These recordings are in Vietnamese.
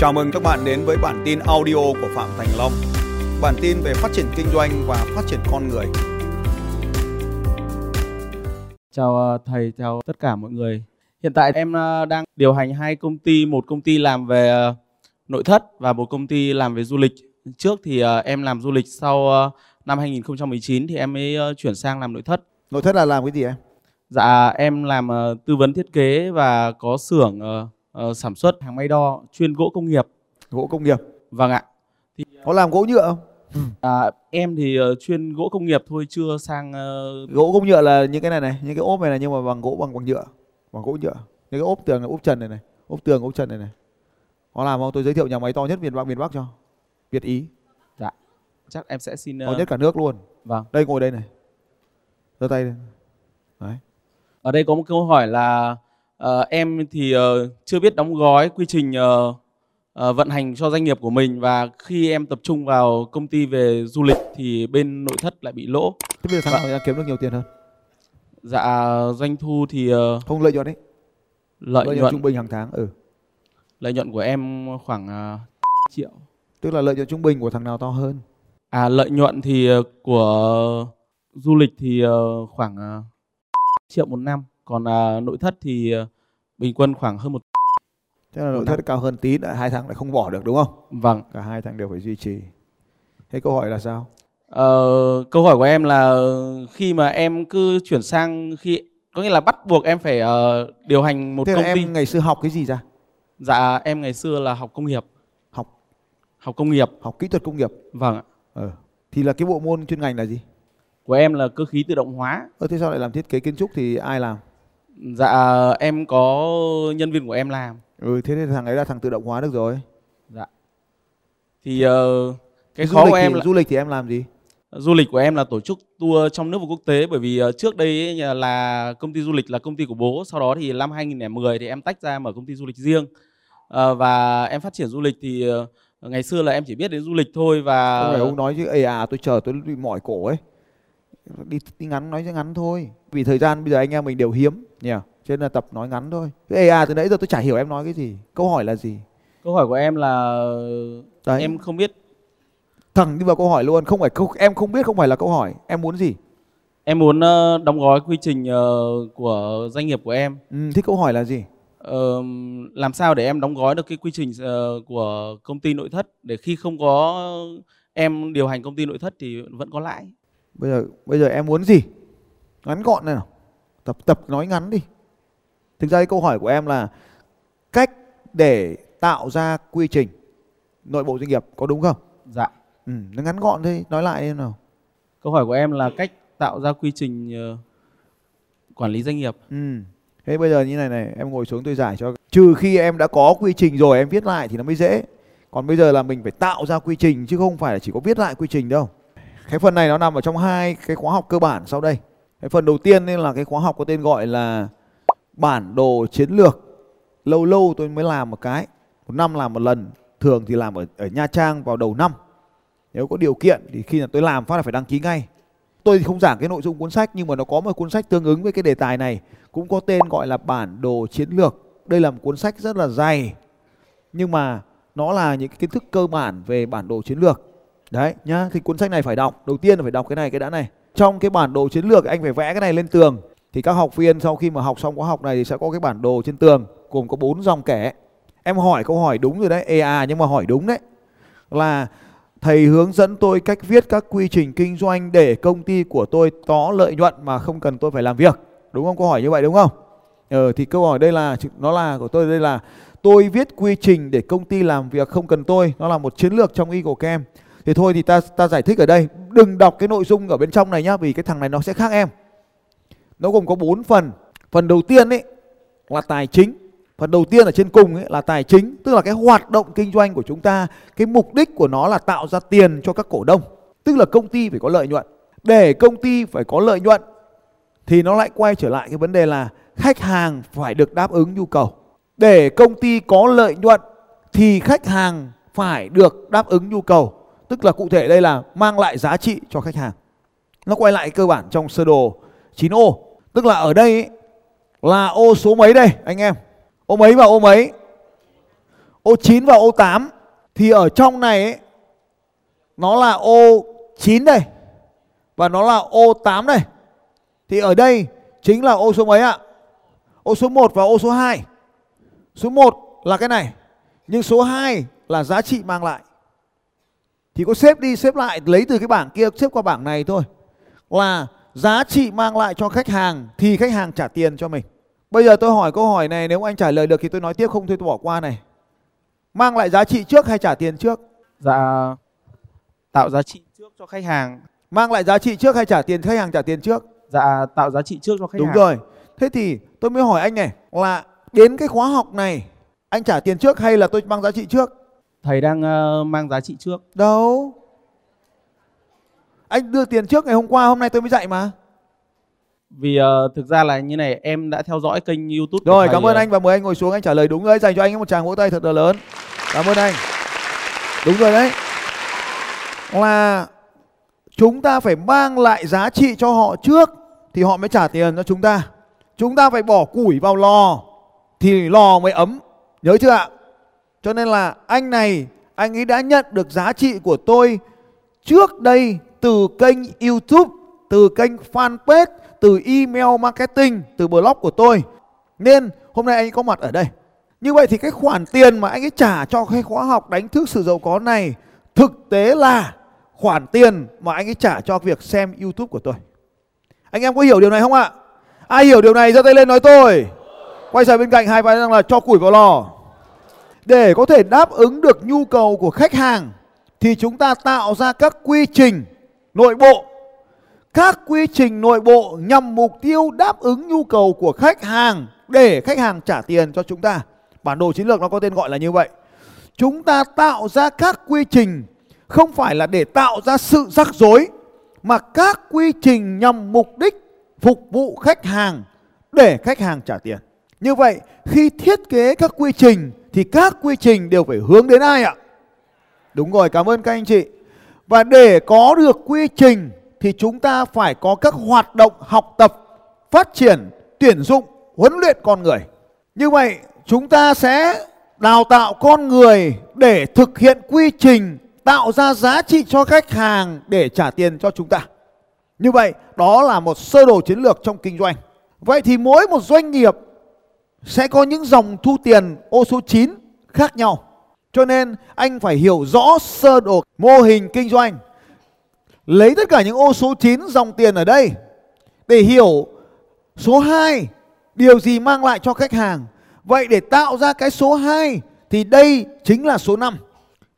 Chào mừng các bạn đến với bản tin audio của Phạm Thành Long. Bản tin về phát triển kinh doanh và phát triển con người. Chào ờ, thầy, chào tất cả mọi người. Hiện tại em ờ, đang điều hành hai công ty, một công ty làm về ờ, nội thất và một công ty làm về du lịch. Trước thì em làm du lịch, sau năm 2019 thì em mới chuyển sang làm nội thất. Nội thất là làm cái gì em? Dạ em làm tư vấn thiết kế và có xưởng uh, sản xuất hàng may đo chuyên gỗ công nghiệp. Gỗ công nghiệp. Vâng ạ. Thì có làm gỗ nhựa không? À, em thì uh, chuyên gỗ công nghiệp thôi chưa sang uh... gỗ công nhựa là những cái này này những cái ốp này này nhưng mà bằng gỗ bằng bằng nhựa bằng gỗ nhựa. Những cái ốp tường ốp trần này này ốp tường ốp trần này này. Có làm không? Tôi giới thiệu nhà máy to nhất miền bắc miền bắc cho. Việt ý. Dạ. Chắc em sẽ xin uh... to nhất cả nước luôn. Vâng. Đây ngồi đây này. Giơ tay đây đấy. Ở đây có một câu hỏi là uh, em thì uh, chưa biết đóng gói quy trình uh, uh, vận hành cho doanh nghiệp của mình và khi em tập trung vào công ty về du lịch thì bên nội thất lại bị lỗ. Thế bây giờ thằng nào kiếm được nhiều tiền hơn? Dạ doanh thu thì uh, không lợi nhuận đấy. Lợi, lợi nhuận trung bình hàng tháng ừ. Lợi nhuận của em khoảng uh, triệu. Tức là lợi nhuận trung bình của thằng nào to hơn? À lợi nhuận thì uh, của du lịch thì uh, khoảng uh, triệu một năm còn uh, nội thất thì uh, bình quân khoảng hơn một Thế là nội thất cao hơn tí đã hai tháng lại không bỏ được đúng không? Vâng. Cả hai tháng đều phải duy trì. Thế câu hỏi là sao? Ờ, câu hỏi của em là khi mà em cứ chuyển sang khi có nghĩa là bắt buộc em phải uh, điều hành một Thế công là ty. em ngày xưa học cái gì ra? Dạ em ngày xưa là học công nghiệp. Học học công nghiệp. Học kỹ thuật công nghiệp. Vâng ạ. Ờ. Thì là cái bộ môn chuyên ngành là gì? Của em là cơ khí tự động hóa. Ờ thế sao lại làm thiết kế kiến trúc thì ai làm? Dạ em có nhân viên của em làm. Ừ thế thì thằng ấy là thằng tự động hóa được rồi. Dạ. Thì uh, cái du khó của em thì, là du lịch thì em làm gì? Du lịch của em là tổ chức tour trong nước và quốc tế bởi vì uh, trước đây là công ty du lịch là công ty của bố, sau đó thì năm 2010 thì em tách ra mở công ty du lịch riêng. Uh, và em phát triển du lịch thì uh, ngày xưa là em chỉ biết đến du lịch thôi và Không phải ông nói chứ ê à tôi chờ tôi bị mỏi cổ ấy. Đi, đi ngắn nói cho ngắn thôi. Vì thời gian bây giờ anh em mình đều hiếm nhỉ. Cho nên là tập nói ngắn thôi. Ê à từ nãy giờ tôi chả hiểu em nói cái gì. Câu hỏi là gì? Câu hỏi của em là Đấy. em không biết. Thẳng đi vào câu hỏi luôn không phải câu em không biết không phải là câu hỏi. Em muốn gì? Em muốn uh, đóng gói quy trình uh, của doanh nghiệp của em. Ừ, thế câu hỏi là gì? Uh, làm sao để em đóng gói được cái quy trình uh, của công ty nội thất để khi không có em điều hành công ty nội thất thì vẫn có lãi bây giờ bây giờ em muốn gì ngắn gọn này nào tập tập nói ngắn đi Thực ra cái câu hỏi của em là cách để tạo ra quy trình nội bộ doanh nghiệp có đúng không? Dạ. Ừ, nó ngắn gọn thôi, nói lại đi nào. Câu hỏi của em là cách tạo ra quy trình uh, quản lý doanh nghiệp. Ừ. Thế bây giờ như này này, em ngồi xuống tôi giải cho. Trừ khi em đã có quy trình rồi em viết lại thì nó mới dễ. Còn bây giờ là mình phải tạo ra quy trình chứ không phải là chỉ có viết lại quy trình đâu. Cái phần này nó nằm ở trong hai cái khóa học cơ bản sau đây. Cái phần đầu tiên nên là cái khóa học có tên gọi là bản đồ chiến lược. Lâu lâu tôi mới làm một cái một năm làm một lần thường thì làm ở, ở nha trang vào đầu năm. Nếu có điều kiện thì khi là tôi làm phát là phải đăng ký ngay. Tôi thì không giảng cái nội dung cuốn sách nhưng mà nó có một cuốn sách tương ứng với cái đề tài này cũng có tên gọi là bản đồ chiến lược. Đây là một cuốn sách rất là dày nhưng mà nó là những cái kiến thức cơ bản về bản đồ chiến lược đấy, nhá, thì cuốn sách này phải đọc. Đầu tiên là phải đọc cái này, cái đã này. Trong cái bản đồ chiến lược, anh phải vẽ cái này lên tường. Thì các học viên sau khi mà học xong khóa học này thì sẽ có cái bản đồ trên tường, gồm có bốn dòng kẻ. Em hỏi câu hỏi đúng rồi đấy. Ê à nhưng mà hỏi đúng đấy. Là, thầy hướng dẫn tôi cách viết các quy trình kinh doanh để công ty của tôi có lợi nhuận mà không cần tôi phải làm việc. Đúng không? Câu hỏi như vậy đúng không? Ờ thì câu hỏi đây là, nó là của tôi đây là, tôi viết quy trình để công ty làm việc không cần tôi. Nó là một chiến lược trong Eagle kem thì thôi thì ta ta giải thích ở đây. Đừng đọc cái nội dung ở bên trong này nhá, vì cái thằng này nó sẽ khác em. Nó gồm có 4 phần. Phần đầu tiên ấy, là tài chính. Phần đầu tiên ở trên cùng ấy, là tài chính, tức là cái hoạt động kinh doanh của chúng ta. Cái mục đích của nó là tạo ra tiền cho các cổ đông. Tức là công ty phải có lợi nhuận. Để công ty phải có lợi nhuận, thì nó lại quay trở lại cái vấn đề là khách hàng phải được đáp ứng nhu cầu. Để công ty có lợi nhuận, thì khách hàng phải được đáp ứng nhu cầu tức là cụ thể đây là mang lại giá trị cho khách hàng nó quay lại cơ bản trong sơ đồ 9 ô Tức là ở đây là ô số mấy đây anh em? Ô mấy và ô mấy? ô 9 và ô 8 thì ở trong này ấy, nó là ô 9 đây và nó là ô 8 đây. Thì ở đây chính là ô số mấy ạ? Ô số 1 và ô số 2. Số 1 là cái này, nhưng số 2 là giá trị mang lại. Thì có xếp đi xếp lại lấy từ cái bảng kia xếp qua bảng này thôi. Là giá trị mang lại cho khách hàng thì khách hàng trả tiền cho mình. Bây giờ tôi hỏi câu hỏi này nếu anh trả lời được thì tôi nói tiếp không thôi tôi bỏ qua này. Mang lại giá trị trước hay trả tiền trước? Dạ tạo giá trị trước cho khách hàng. Mang lại giá trị trước hay trả tiền khách hàng trả tiền trước? Dạ tạo giá trị trước cho khách Đúng hàng. rồi. Thế thì tôi mới hỏi anh này là đến cái khóa học này anh trả tiền trước hay là tôi mang giá trị trước? Thầy đang ờ, mang giá trị trước. Đâu? Anh đưa tiền trước ngày hôm qua hôm nay tôi mới dạy mà. Vì ờ, thực ra là như này em đã theo dõi kênh YouTube Rồi cảm ơn anh và mời anh ngồi xuống anh trả lời đúng đấy dành cho anh một tràng vỗ tay thật là lớn. Cảm ơn anh. Đúng rồi đấy. Là chúng ta phải mang lại giá trị cho họ trước thì họ mới trả tiền cho chúng ta. Chúng ta phải bỏ củi vào lò thì lò mới ấm. Nhớ chưa ạ? Cho nên là anh này anh ấy đã nhận được giá trị của tôi trước đây từ kênh YouTube, từ kênh fanpage, từ email marketing, từ blog của tôi. Nên hôm nay anh ấy có mặt ở đây. Như vậy thì cái khoản tiền mà anh ấy trả cho cái khóa học đánh thức sự giàu có này thực tế là khoản tiền mà anh ấy trả cho việc xem YouTube của tôi. Anh em có hiểu điều này không ạ? Ai hiểu điều này giơ tay lên nói tôi. Quay sang bên cạnh hai vai rằng là cho củi vào lò. Để có thể đáp ứng được nhu cầu của khách hàng, thì chúng ta tạo ra các quy trình nội bộ. Các quy trình nội bộ nhằm mục tiêu đáp ứng nhu cầu của khách hàng để khách hàng trả tiền cho chúng ta. Bản đồ chiến lược nó có tên gọi là như vậy. Chúng ta tạo ra các quy trình không phải là để tạo ra sự rắc rối, mà các quy trình nhằm mục đích phục vụ khách hàng để khách hàng trả tiền. Như vậy, khi thiết kế các quy trình thì các quy trình đều phải hướng đến ai ạ? Đúng rồi, cảm ơn các anh chị. Và để có được quy trình thì chúng ta phải có các hoạt động học tập, phát triển, tuyển dụng, huấn luyện con người. Như vậy, chúng ta sẽ đào tạo con người để thực hiện quy trình tạo ra giá trị cho khách hàng để trả tiền cho chúng ta. Như vậy, đó là một sơ đồ chiến lược trong kinh doanh. Vậy thì mỗi một doanh nghiệp sẽ có những dòng thu tiền ô số 9 khác nhau. Cho nên, anh phải hiểu rõ sơ đồ mô hình kinh doanh. Lấy tất cả những ô số 9 dòng tiền ở đây để hiểu số 2 điều gì mang lại cho khách hàng. Vậy để tạo ra cái số 2 thì đây chính là số 5.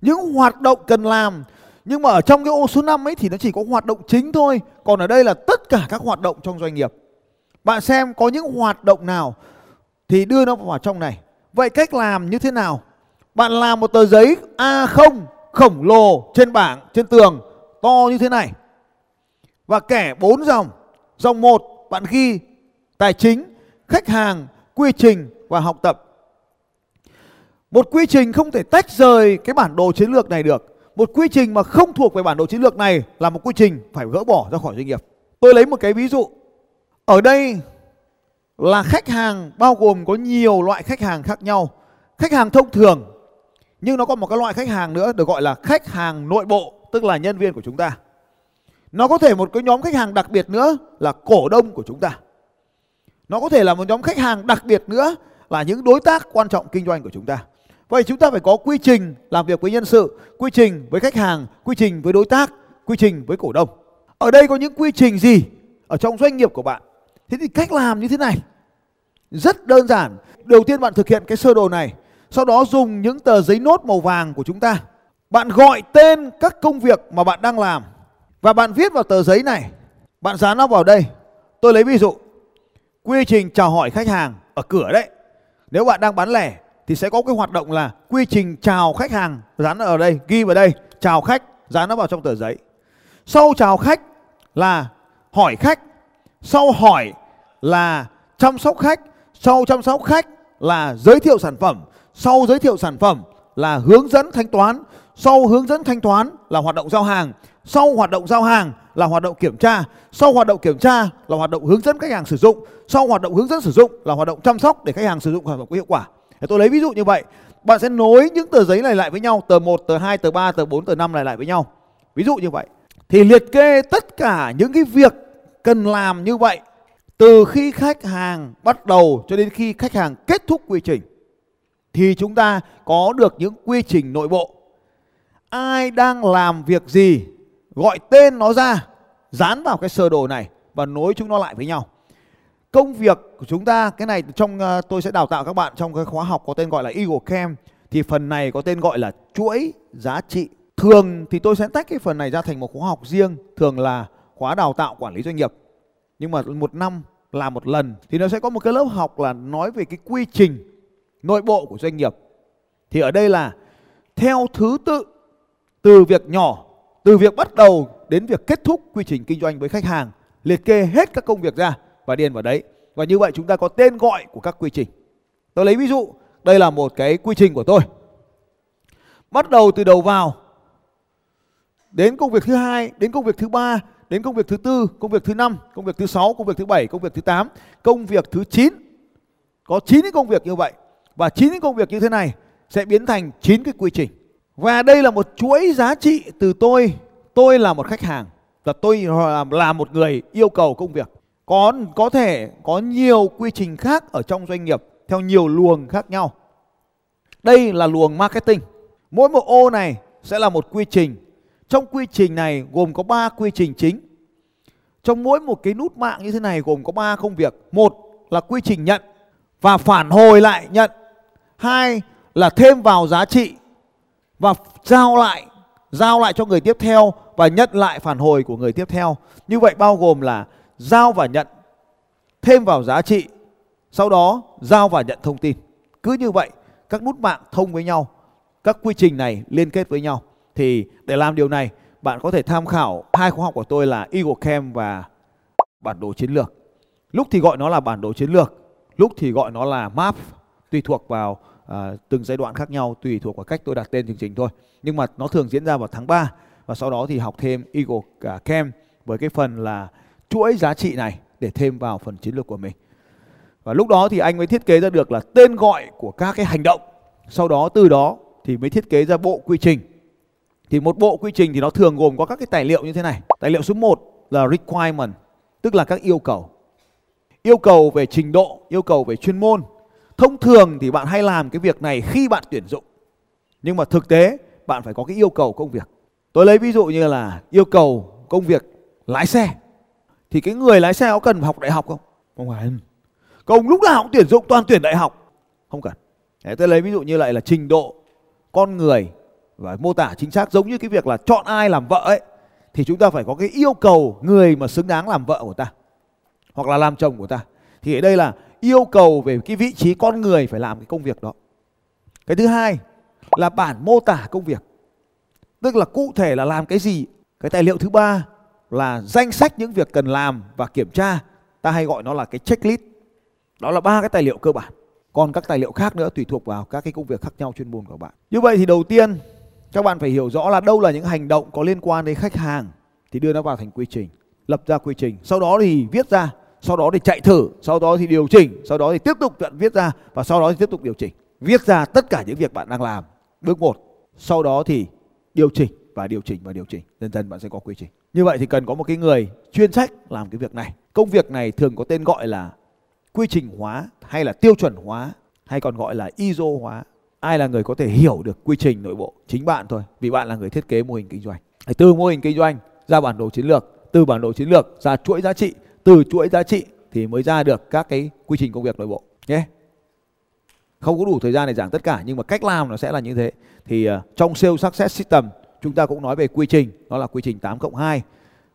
Những hoạt động cần làm, nhưng mà ở trong cái ô số 5 ấy thì nó chỉ có hoạt động chính thôi. Còn ở đây là tất cả các hoạt động trong doanh nghiệp. Bạn xem có những hoạt động nào thì đưa nó vào trong này. Vậy cách làm như thế nào? Bạn làm một tờ giấy A0 khổng lồ trên bảng, trên tường to như thế này. Và kẻ bốn dòng. Dòng 1 bạn ghi tài chính, khách hàng, quy trình và học tập. Một quy trình không thể tách rời cái bản đồ chiến lược này được. Một quy trình mà không thuộc về bản đồ chiến lược này là một quy trình phải gỡ bỏ ra khỏi doanh nghiệp. Tôi lấy một cái ví dụ. Ở đây là khách hàng bao gồm có nhiều loại khách hàng khác nhau. Khách hàng thông thường nhưng nó có một cái loại khách hàng nữa được gọi là khách hàng nội bộ, tức là nhân viên của chúng ta. Nó có thể một cái nhóm khách hàng đặc biệt nữa là cổ đông của chúng ta. Nó có thể là một nhóm khách hàng đặc biệt nữa là những đối tác quan trọng kinh doanh của chúng ta. Vậy chúng ta phải có quy trình làm việc với nhân sự, quy trình với khách hàng, quy trình với đối tác, quy trình với cổ đông. Ở đây có những quy trình gì ở trong doanh nghiệp của bạn? Thế thì cách làm như thế này. Rất đơn giản. Đầu tiên bạn thực hiện cái sơ đồ này. Sau đó dùng những tờ giấy nốt màu vàng của chúng ta. Bạn gọi tên các công việc mà bạn đang làm. Và bạn viết vào tờ giấy này. Bạn dán nó vào đây. Tôi lấy ví dụ. Quy trình chào hỏi khách hàng ở cửa đấy. Nếu bạn đang bán lẻ thì sẽ có cái hoạt động là quy trình chào khách hàng dán ở đây, ghi vào đây, chào khách, dán nó vào trong tờ giấy. Sau chào khách là hỏi khách, sau hỏi là chăm sóc khách, sau chăm sóc khách là giới thiệu sản phẩm, sau giới thiệu sản phẩm là hướng dẫn thanh toán, sau hướng dẫn thanh toán là hoạt động giao hàng, sau hoạt động giao hàng là hoạt động kiểm tra, sau hoạt động kiểm tra là hoạt động hướng dẫn khách hàng sử dụng, sau hoạt động hướng dẫn sử dụng là hoạt động chăm sóc để khách hàng sử dụng sản phẩm có hiệu quả. Để tôi lấy ví dụ như vậy. bạn sẽ nối những tờ giấy này lại với nhau tờ 1 tờ 2 tờ 3 tờ 4 tờ 5 này lại với nhau. Ví dụ như vậy. Thì liệt kê tất cả những cái việc cần làm như vậy từ khi khách hàng bắt đầu cho đến khi khách hàng kết thúc quy trình thì chúng ta có được những quy trình nội bộ. Ai đang làm việc gì gọi tên nó ra dán vào cái sơ đồ này và nối chúng nó lại với nhau. Công việc của chúng ta cái này trong uh, tôi sẽ đào tạo các bạn trong cái khóa học có tên gọi là Eagle Camp thì phần này có tên gọi là chuỗi giá trị. Thường thì tôi sẽ tách cái phần này ra thành một khóa học riêng thường là khóa đào tạo quản lý doanh nghiệp nhưng mà một năm làm một lần, thì nó sẽ có một cái lớp học là nói về cái quy trình nội bộ của doanh nghiệp. Thì ở đây là theo thứ tự, từ việc nhỏ, từ việc bắt đầu đến việc kết thúc quy trình kinh doanh với khách hàng, liệt kê hết các công việc ra và điền vào đấy. Và như vậy chúng ta có tên gọi của các quy trình. Tôi lấy ví dụ, đây là một cái quy trình của tôi. Bắt đầu từ đầu vào đến công việc thứ hai, đến công việc thứ ba, đến công việc thứ tư, công việc thứ năm, công việc thứ sáu, công việc thứ bảy, công việc thứ tám. Công việc thứ chín, có chín cái công việc như vậy. Và chín cái công việc như thế này sẽ biến thành chín cái quy trình. Và đây là một chuỗi giá trị từ tôi. Tôi là một khách hàng và tôi là một người yêu cầu công việc. Có có thể có nhiều quy trình khác ở trong doanh nghiệp theo nhiều luồng khác nhau. Đây là luồng marketing. Mỗi một ô này sẽ là một quy trình trong quy trình này gồm có 3 quy trình chính. Trong mỗi một cái nút mạng như thế này gồm có 3 công việc. Một là quy trình nhận và phản hồi lại nhận. Hai là thêm vào giá trị và giao lại giao lại cho người tiếp theo và nhận lại phản hồi của người tiếp theo. Như vậy bao gồm là giao và nhận, thêm vào giá trị, sau đó giao và nhận thông tin. Cứ như vậy, các nút mạng thông với nhau, các quy trình này liên kết với nhau thì để làm điều này bạn có thể tham khảo hai khóa học của tôi là Eagle Camp và bản đồ chiến lược lúc thì gọi nó là bản đồ chiến lược lúc thì gọi nó là map tùy thuộc vào uh, từng giai đoạn khác nhau tùy thuộc vào cách tôi đặt tên chương trình thôi nhưng mà nó thường diễn ra vào tháng 3 và sau đó thì học thêm Eagle à, Camp với cái phần là chuỗi giá trị này để thêm vào phần chiến lược của mình. Và lúc đó thì anh mới thiết kế ra được là tên gọi của các cái hành động. Sau đó từ đó thì mới thiết kế ra bộ quy trình. Thì một bộ quy trình thì nó thường gồm có các cái tài liệu như thế này. Tài liệu số 1 là requirement, tức là các yêu cầu. Yêu cầu về trình độ, yêu cầu về chuyên môn. Thông thường thì bạn hay làm cái việc này khi bạn tuyển dụng. Nhưng mà thực tế bạn phải có cái yêu cầu công việc. Tôi lấy ví dụ như là yêu cầu công việc lái xe thì cái người lái xe có cần học đại học không không phải công lúc nào cũng tuyển dụng toàn tuyển đại học không cần Đấy, tôi lấy ví dụ như lại là trình độ con người và mô tả chính xác giống như cái việc là chọn ai làm vợ ấy, thì chúng ta phải có cái yêu cầu người mà xứng đáng làm vợ của ta, hoặc là làm chồng của ta. Thì ở đây là yêu cầu về cái vị trí con người phải làm cái công việc đó. Cái thứ hai là bản mô tả công việc. Tức là cụ thể là làm cái gì. Cái tài liệu thứ ba là danh sách những việc cần làm và kiểm tra. Ta hay gọi nó là cái checklist. Đó là ba cái tài liệu cơ bản. Còn các tài liệu khác nữa tùy thuộc vào các cái công việc khác nhau chuyên môn của bạn. Như vậy thì đầu tiên các bạn phải hiểu rõ là đâu là những hành động có liên quan đến khách hàng thì đưa nó vào thành quy trình, lập ra quy trình. Sau đó thì viết ra, sau đó thì chạy thử, sau đó thì điều chỉnh, sau đó thì tiếp tục viết ra và sau đó thì tiếp tục điều chỉnh. Viết ra tất cả những việc bạn đang làm. Bước một, sau đó thì điều chỉnh và điều chỉnh và điều chỉnh. Dần dần bạn sẽ có quy trình. Như vậy thì cần có một cái người chuyên trách làm cái việc này. Công việc này thường có tên gọi là quy trình hóa hay là tiêu chuẩn hóa hay còn gọi là ISO hóa ai là người có thể hiểu được quy trình nội bộ chính bạn thôi vì bạn là người thiết kế mô hình kinh doanh từ mô hình kinh doanh ra bản đồ chiến lược từ bản đồ chiến lược ra chuỗi giá trị từ chuỗi giá trị thì mới ra được các cái quy trình công việc nội bộ nhé không có đủ thời gian để giảng tất cả nhưng mà cách làm nó sẽ là như thế thì uh, trong sales success system chúng ta cũng nói về quy trình, đó là quy trình 8 cộng 2.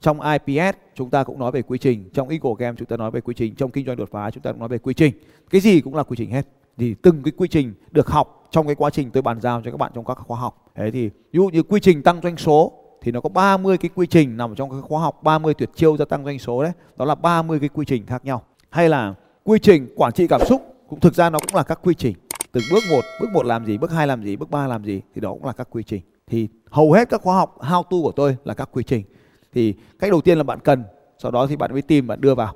Trong IPS chúng ta cũng nói về quy trình, trong Eagle Game chúng ta nói về quy trình, trong kinh doanh đột phá chúng ta cũng nói về quy trình. Cái gì cũng là quy trình hết. Thì từng cái quy trình được học trong cái quá trình tôi bàn giao cho các bạn trong các khóa học. Thế thì ví dụ như quy trình tăng doanh số thì nó có 30 cái quy trình nằm trong cái khóa học 30 tuyệt chiêu gia tăng doanh số đấy. Đó là 30 cái quy trình khác nhau. Hay là quy trình quản trị cảm xúc, cũng thực ra nó cũng là các quy trình từng bước một bước một làm gì, bước hai làm gì, bước ba làm gì thì đó cũng là các quy trình thì hầu hết các khóa học, how to của tôi là các quy trình thì cách đầu tiên là bạn cần, sau đó thì bạn mới tìm, bạn đưa vào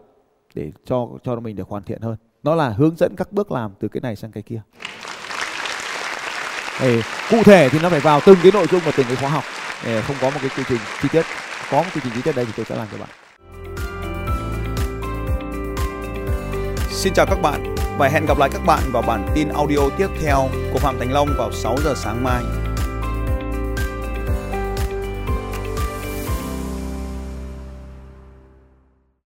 để cho cho mình được hoàn thiện hơn nó là hướng dẫn các bước làm từ cái này sang cái kia. Để cụ thể thì nó phải vào từng cái nội dung và từng cái khóa học. Để không có một cái quy trình chi tiết. Có một quy trình chi tiết đây thì tôi sẽ làm cho bạn. Xin chào các bạn và hẹn gặp lại các bạn vào bản tin audio tiếp theo của Phạm Thành Long vào 6 giờ sáng mai.